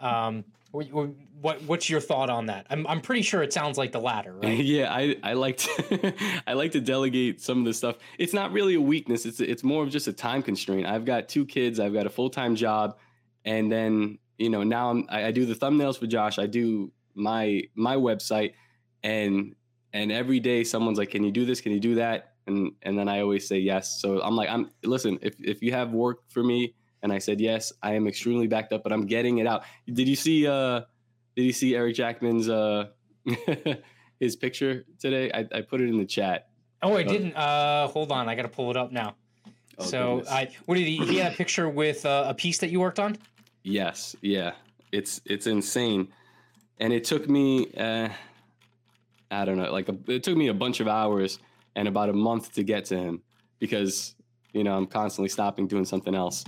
Um wh- wh- what what's your thought on that? I'm I'm pretty sure it sounds like the latter, right? Yeah, I, I like to I like to delegate some of the stuff. It's not really a weakness. It's it's more of just a time constraint. I've got two kids. I've got a full time job, and then you know now I'm, I, I do the thumbnails for Josh. I do my my website, and and every day someone's like, "Can you do this? Can you do that?" And and then I always say yes. So I'm like, I'm listen. If if you have work for me, and I said yes, I am extremely backed up, but I'm getting it out. Did you see? uh Did you see Eric Jackman's? uh his picture today. I, I put it in the chat. Oh, I didn't. Uh, hold on, I got to pull it up now. Oh, so, goodness. I what did he? He had a picture with uh, a piece that you worked on. yes, yeah, it's it's insane, and it took me uh, I don't know, like a, it took me a bunch of hours and about a month to get to him because you know I'm constantly stopping doing something else.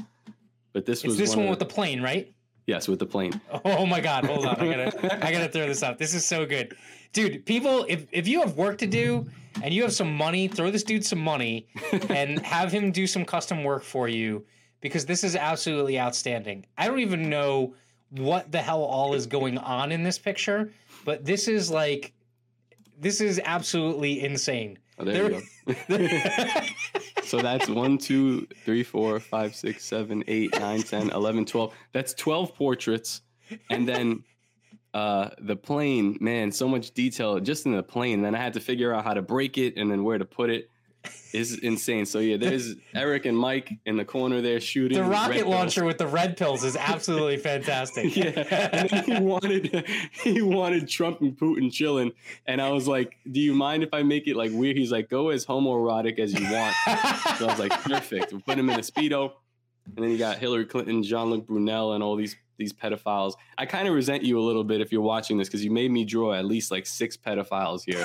But this It's was this one of with the plane, right? yes with the plane. Oh my god, hold on. I gotta I gotta throw this out. This is so good. Dude, people, if if you have work to do and you have some money, throw this dude some money and have him do some custom work for you because this is absolutely outstanding. I don't even know what the hell all is going on in this picture, but this is like this is absolutely insane. Oh, there we go. so that's one, two, three, four, five, six, seven, eight, nine, 10, 11, 12. That's 12 portraits. And then uh, the plane, man, so much detail just in the plane. Then I had to figure out how to break it and then where to put it. Is insane. So yeah, there's Eric and Mike in the corner there shooting. The rocket pills. launcher with the red pills is absolutely fantastic. Yeah, and he wanted he wanted Trump and Putin chilling, and I was like, "Do you mind if I make it like weird?" He's like, "Go as homoerotic as you want." So I was like, "Perfect." We put him in a speedo, and then you got Hillary Clinton, Jean Luc Brunel, and all these these pedophiles. I kind of resent you a little bit if you're watching this because you made me draw at least like six pedophiles here.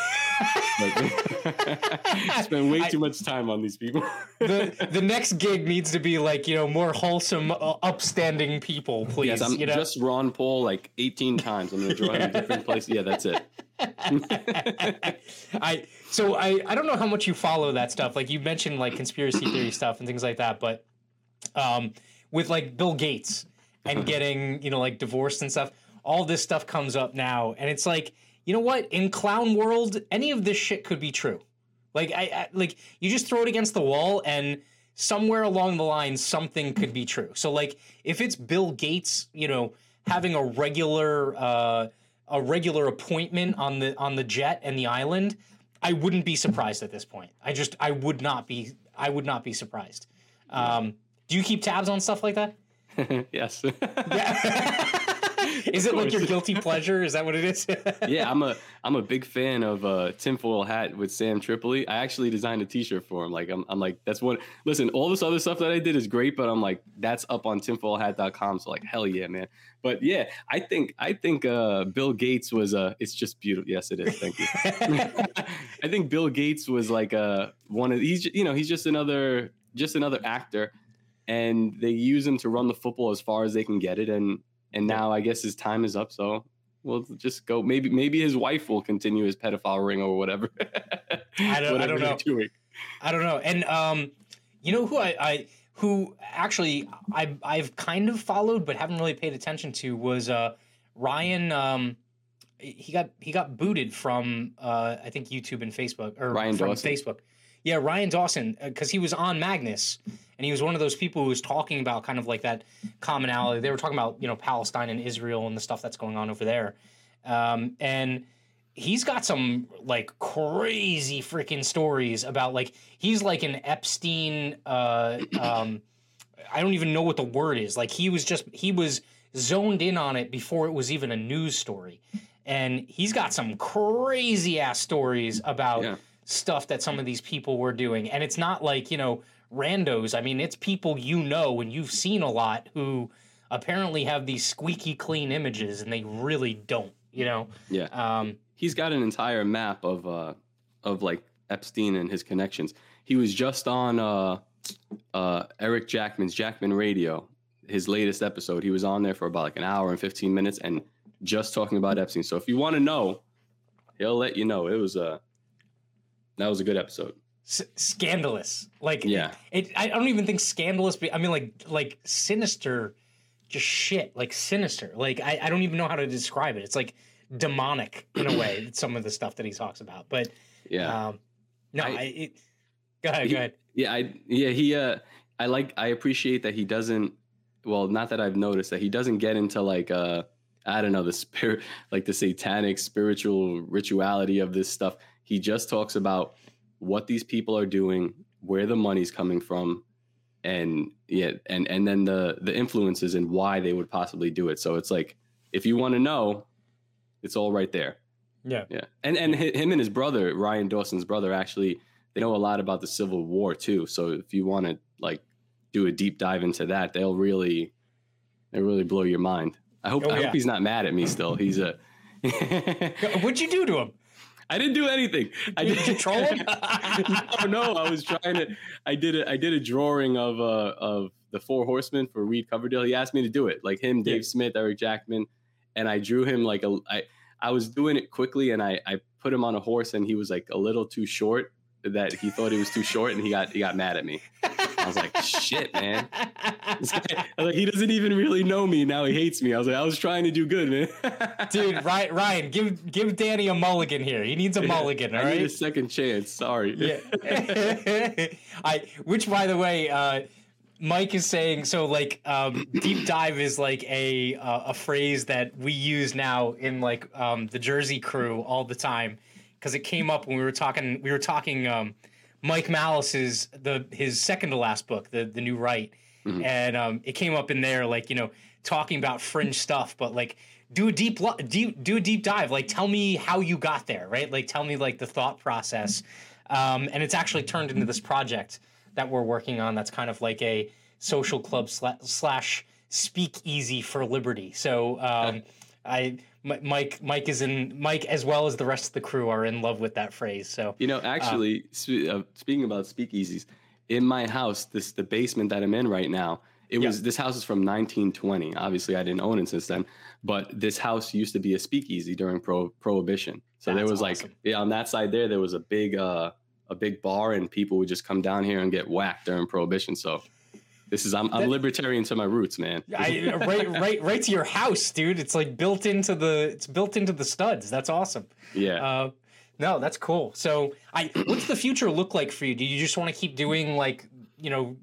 Like, spend way too much time on these people. the the next gig needs to be like you know more wholesome, uh, upstanding people, please. yes, I'm you know? just Ron Paul like 18 times. I'm gonna draw him in different places. Yeah, that's it. I so I I don't know how much you follow that stuff. Like you mentioned like conspiracy theory stuff and things like that, but um with like Bill Gates and getting, you know, like divorced and stuff, all this stuff comes up now and it's like, you know what? In clown world, any of this shit could be true. Like I, I like you just throw it against the wall and somewhere along the line something could be true. So like if it's Bill Gates, you know, having a regular uh a regular appointment on the on the jet and the island, I wouldn't be surprised at this point. I just I would not be I would not be surprised. Um, do you keep tabs on stuff like that? yes. Is it like your guilty pleasure? Is that what it is? yeah, I'm a I'm a big fan of uh, tinfoil hat with Sam Tripoli. I actually designed a T-shirt for him. Like I'm, I'm like that's what. Listen, all this other stuff that I did is great, but I'm like that's up on tinfoilhat.com. So like hell yeah, man. But yeah, I think I think uh, Bill Gates was uh it's just beautiful. Yes, it is. Thank you. I think Bill Gates was like uh one of he's you know he's just another just another actor, and they use him to run the football as far as they can get it, and and now I guess his time is up. So we'll just go. Maybe maybe his wife will continue his pedophile ring or whatever. I don't. I don't know. Doing. I don't know. And um, you know who I, I who actually I I've kind of followed but haven't really paid attention to was uh Ryan. Um, he got he got booted from uh I think YouTube and Facebook or Ryan from Dawson. Facebook. Yeah, Ryan Dawson, because he was on Magnus, and he was one of those people who was talking about kind of like that commonality. They were talking about you know Palestine and Israel and the stuff that's going on over there, um, and he's got some like crazy freaking stories about like he's like an Epstein. Uh, um, I don't even know what the word is. Like he was just he was zoned in on it before it was even a news story, and he's got some crazy ass stories about. Yeah stuff that some of these people were doing. And it's not like, you know, randos. I mean, it's people you know and you've seen a lot who apparently have these squeaky clean images and they really don't, you know? Yeah. Um, He's got an entire map of uh of like Epstein and his connections. He was just on uh uh Eric Jackman's Jackman Radio, his latest episode. He was on there for about like an hour and 15 minutes and just talking about Epstein. So if you want to know, he'll let you know. It was a uh, that was a good episode. S- scandalous, like yeah. It, I don't even think scandalous. But I mean, like like sinister, just shit. Like sinister. Like I, I don't even know how to describe it. It's like demonic in a way. some of the stuff that he talks about, but yeah. Um, no, I, I it, go ahead. He, go ahead. Yeah, I yeah he uh I like I appreciate that he doesn't. Well, not that I've noticed that he doesn't get into like uh I don't know the spirit like the satanic spiritual rituality of this stuff he just talks about what these people are doing, where the money's coming from, and yeah, and and then the the influences and why they would possibly do it. So it's like if you want to know, it's all right there. Yeah, yeah, and and him and his brother Ryan Dawson's brother actually they know a lot about the Civil War too. So if you want to like do a deep dive into that, they'll really they really blow your mind. I hope Oh, I yeah. hope he's not mad at me still. He's a What'd you do to him? I didn't do anything. I Did you troll him? no, no. I was trying to. I did a. I did a drawing of uh of the Four Horsemen for Reed Coverdale. He asked me to do it, like him, Dave Yeah. Smith, Eric Jackman, and I drew him like a. I I was doing it quickly, and I I put him on a horse, and he was like a little too short. That he thought he was too short, and he got he got mad at me. I was like, shit, man. I was like, he doesn't even really know me. Now he hates me. I was like, I was trying to do good, man. Dude, Ryan, Ryan, give give Danny a mulligan here. He needs a mulligan, all I need a second chance. Sorry. Yeah. I which by the way, uh Mike is saying so like um deep dive is like a uh, a phrase that we use now in like um the Jersey crew all the time because it came up when we were talking we were talking um Mike Malice's the his second to last book, the the new right. Mhm. And um it came up in there like, you know, talking about fringe stuff, but like do a deep lo- deep do a deep dive. Like tell me how you got there, right? Like tell me like the thought process. Um and it's actually turned into this project that we're working on that's kind of like a social club sla- slash speakeasy for liberty. So um I Mike Mike is in Mike as well as the rest of the crew are in love with that phrase. So You know, actually, spe- uh, speaking about speakeasies, in my house, this the basement that I'm in right now, It Yeah. was this house is from 1920. Obviously, I didn't own it since then, but this house used to be a speakeasy during pro- prohibition. So there was awesome. like yeah, on that side there there was a big uh a big bar and people would just come down here and get whacked during prohibition. So this is I'm, I'm That- libertarian to my roots, man. I, right, right, right to your house, dude. It's like built into the it's built into the studs. That's awesome. yeah. Uh, no, that's cool. So, I what's the future look like for you? Do you just want to keep doing like you know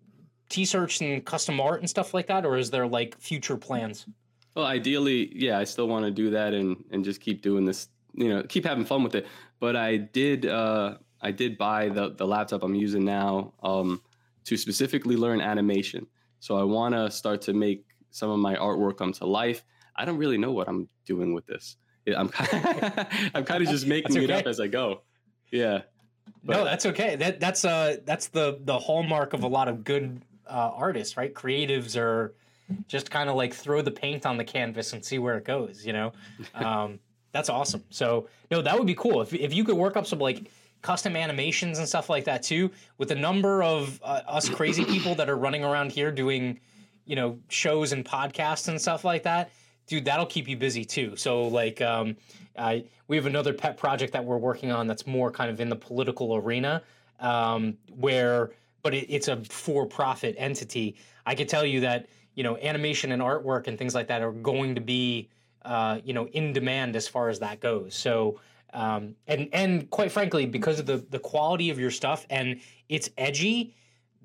t-shirts and custom art and stuff like that, or is there like future plans? Well, ideally, yeah, I still want to do that and and just keep doing this, you know, keep having fun with it. But I did uh I did buy the the laptop I'm using now um to specifically learn animation. So I want to start to make some of my artwork come to life. I don't really know what I'm doing with this. I'm I'm kind of just making That's it up as I go. Yeah. no, that's okay. That that's uh that's the the hallmark of a lot of good uh, artists, right? Creatives are just kind of like throw the paint on the canvas and see where it goes. You know, um, that's awesome. So no, that would be cool if if you could work up some like custom animations and stuff like that too. With the number of uh, us crazy people that are running around here doing, you know, shows and podcasts and stuff like that, dude, that'll keep you busy too. So like, um, I we have another pet project that we're working on that's more kind of in the political arena, um, where but it, it's a for-profit entity. I could tell you that you know animation and artwork and things like that are going to be uh, you know in demand as far as that goes. So um, and and quite frankly, because of the the quality of your stuff and it's edgy,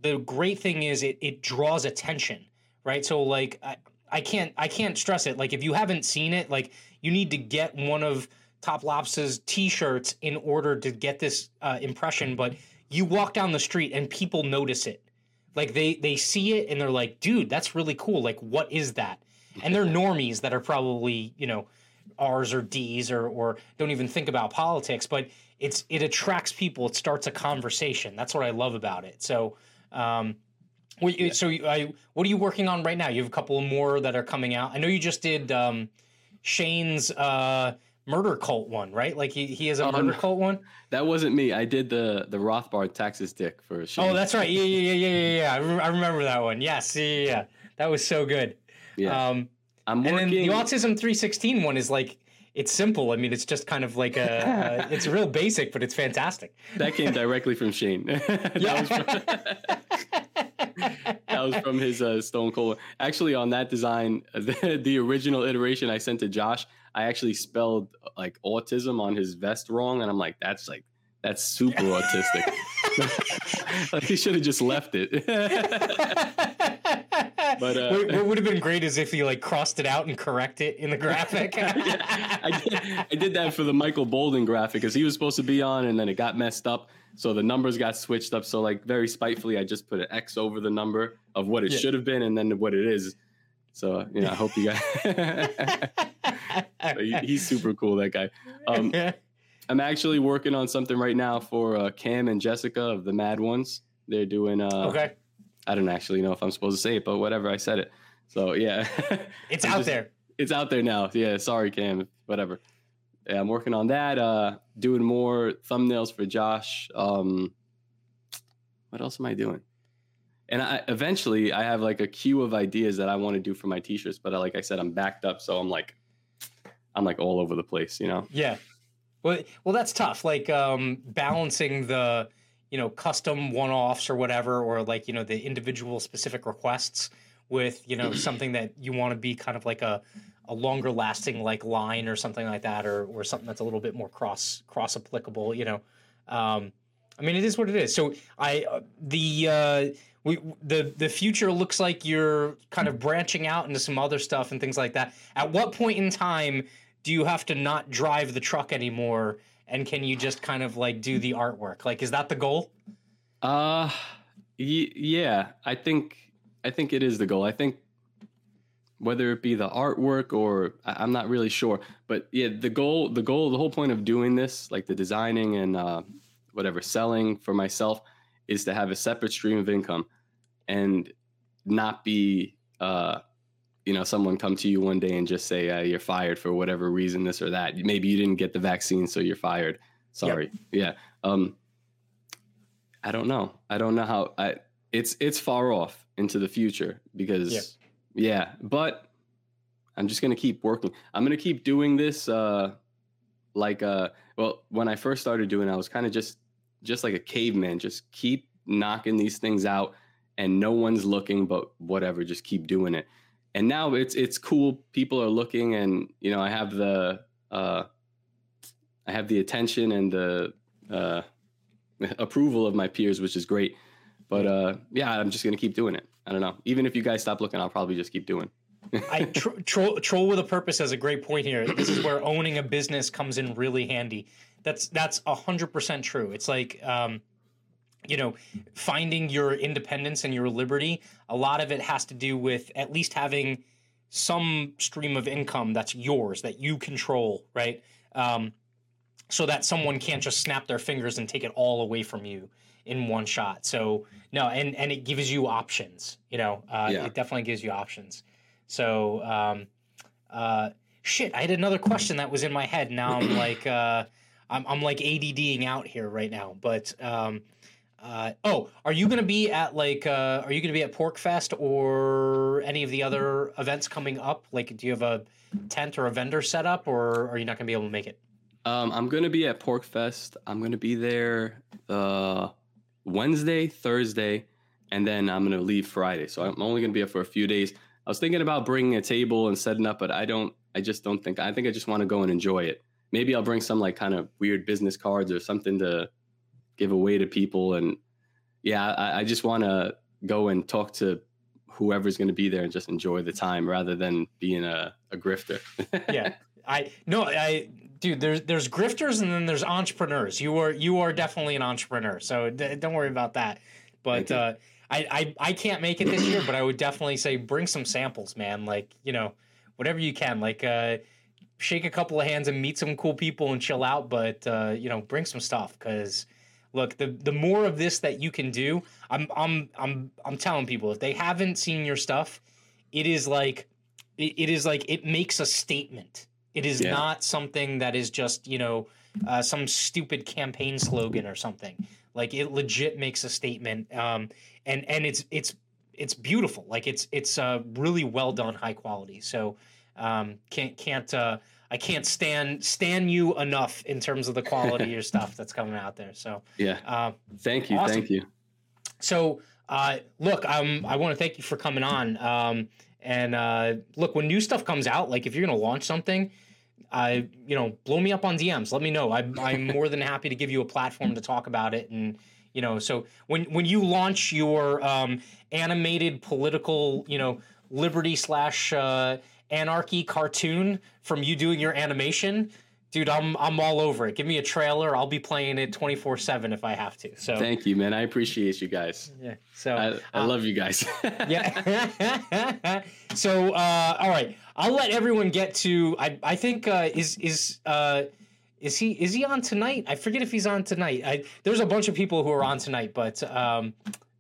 the great thing is it it draws attention, right? So like I, I can't I can't stress it. Like if you haven't seen it, like you need to get one of Top Lops's t-shirts in order to get this uh, impression. But you walk down the street and people notice it. Like they they see it and they're like, dude, that's really cool. Like what is that? And they're normies that are probably you know R's or D's or or don't even think about politics, but it's it attracts people. It starts a conversation. That's what I love about it. So. Um, what you- So, I, what are you working on right now? You have a couple more that are coming out. I know you just did um, Shane's uh, murder cult one, right? Like he, he has a Oh, murder cult one. That wasn't me. I did the the Rothbard Texas dick for Shane. Oh, that's right. Yeah, yeah, yeah, yeah, yeah. yeah. I, rem- I remember that one. Yes, yeah, yeah, yeah. That was so good. yeah. Um, I'm and then working. the Autism 316 one is like it's simple. I mean, it's just kind of like a, a it's real basic, but it's fantastic. that came directly from Shane. that, was from, that was from his uh, Stone Cold. Actually, on that design, the, the original iteration I sent to Josh, I actually spelled like autism on his vest wrong, and I'm like, that's like that's super autistic. like he should have just left it. But, uh, what, what would have been great is if you like crossed it out and correct it in the graphic. Yeah, I, did, I did that for the Michael Boldin graphic because he was supposed to be on and then it got messed up. So the numbers got switched up. So like very spitefully, I just put an X over the number of what it Yeah. should have been and then what it is. So you know, I hope you guys. So he- he's super cool, that guy. Um, I'm actually working on something right now for uh, Cam and Jessica of the Mad Ones. They're doing. Uh, okay, I don't actually know if I'm supposed to say it, but whatever, I said it. So yeah. it's out just- there. it's out there now. Yeah, sorry, Cam. Whatever. Yeah, I'm working on that. Uh, doing more thumbnails for Josh. Um, what else am I doing? And I eventually I have like a queue of ideas that I want to do for my t-shirts, but uh, like I said, I'm backed up, so I'm like, I'm like all over the place, you know. Yeah. Well, well, that's tough. Like um, balancing the, you know, custom one-offs or whatever, or like you know the individual specific requests with you know something that you want to be kind of like a a longer lasting like line or something like that, or or something that's a little bit more cross cross applicable. You know, um, I mean, it is what it is. So I uh, the. Uh, we, the the future looks like you're kind of branching out into some other stuff and things like that. At what point in time do you have to not drive the truck anymore and can you just kind of like do the artwork like is that the goal Uh, y- yeah, I think I think it is the goal. I think whether it be the artwork or I- I'm not really sure, but yeah, the goal, the goal, the whole point of doing this, like the designing and uh, whatever selling for myself, is to have a separate stream of income and not be, uh, you know, someone come to you one day and just say uh, you're fired for whatever reason, this or that. Maybe you didn't get the vaccine, so you're fired. Sorry. Yeah. Um, I don't know. I don't know how I it's it's far off into the future because Yeah. yeah, but I'm just gonna keep working. I'm gonna keep doing this. Uh, like uh, well, when I first started doing, it, I was kind of just just like a caveman. Just keep knocking these things out, and no one's looking, but whatever, just keep doing it. And now it's it's cool. People are looking, and you know, I have the uh, I have the attention and the uh, approval of my peers, which is great. But uh, yeah, I'm just gonna keep doing it. I don't know. Even if you guys stop looking, I'll probably just keep doing. I tr- troll troll with a purpose has a great point here. This is where owning a business comes in really handy. That's that's hundred percent true. It's like um, you know, finding your independence and your liberty. A lot of it has to do with at least having some stream of income that's yours that you control, right? Um, so that someone can't just snap their fingers and take it all away from you in one shot. So no, and and it gives you options. You know, uh, Yeah. it definitely gives you options. So um, uh, shit, I had another question that was in my head. Now I'm like uh, I'm I'm like ADDing out here right now. But um, uh, oh, are you gonna be at like uh, are you gonna be at PorcFest or any of the other events coming up? Like, do you have a tent or a vendor set up, or are you not gonna be able to make it? Um, I'm gonna be at PorcFest. I'm gonna be there uh, Wednesday, Thursday, and then I'm gonna leave Friday. So I'm only gonna be up for a few days. I was thinking about bringing a table and setting up, but I don't. I just don't think. I think I just want to go and enjoy it. Maybe I'll bring some like kind of weird business cards or something to give away to people. And yeah, I, I just want to go and talk to whoever's going to be there and just enjoy the time rather than being a, a grifter. yeah. I no i dude there's there's grifters and then there's entrepreneurs. You are you are definitely an entrepreneur. So d- don't worry about that. But uh I, I i can't make it this year but i would definitely say bring some samples man. Like you know whatever you can. Like uh shake a couple of hands and meet some cool people and chill out. But uh you know bring some stuff because look the the more of this that you can do i'm i'm i'm i'm telling people if they haven't seen your stuff it is like it, it is like it makes a statement. It is Yeah. not something that is just you know uh, some stupid campaign slogan or something. Like it legit makes a statement um and and it's it's it's beautiful. Like it's it's uh really well done high quality. So um can't can't uh I can't stand stand you enough in terms of the quality of your stuff that's coming out there. So, yeah. uh, Thank you. Awesome. Thank you. so uh, look, um, I want to thank you for coming on. Um, and uh, look, when new stuff comes out, like if you're gonna launch something, I you know blow me up on DMs. Let me know. I'm I'm more than happy to give you a platform to talk about it. And you know, so when when you launch your um, animated political, you know, liberty slash uh, anarchy cartoon from you doing your animation. Dude, I'm I'm all over it. Give me a trailer. I'll be playing it 24/7 if I have to. So Thank you, man. I appreciate you guys. yeah. So I, I uh, love you guys. yeah. so uh, all right, I'll let everyone get to. I I think uh, is is uh, is he is he on tonight? I forget if he's on tonight. I, there's a bunch of people who are on tonight, but um,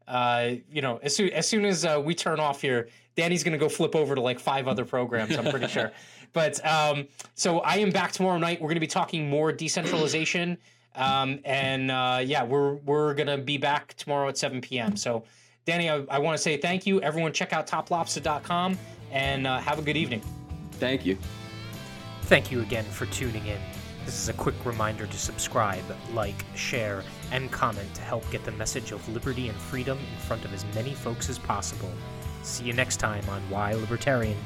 uh, you know, as soon as soon as uh, we turn off here, Danny's gonna go flip over to like five other programs. I'm pretty sure. But um, so I am back tomorrow night. We're gonna be talking more decentralization. Um, and uh, yeah, we're we're gonna be back tomorrow at 7 p.m. So, Danny, I, I want to say thank you. Everyone, check out toplobster.com and uh, have a good evening. Thank you. Thank you again for tuning in. This is a quick reminder to subscribe, like, share, and comment to help get the message of liberty and freedom in front of as many folks as possible. See you next time on Why Libertarian.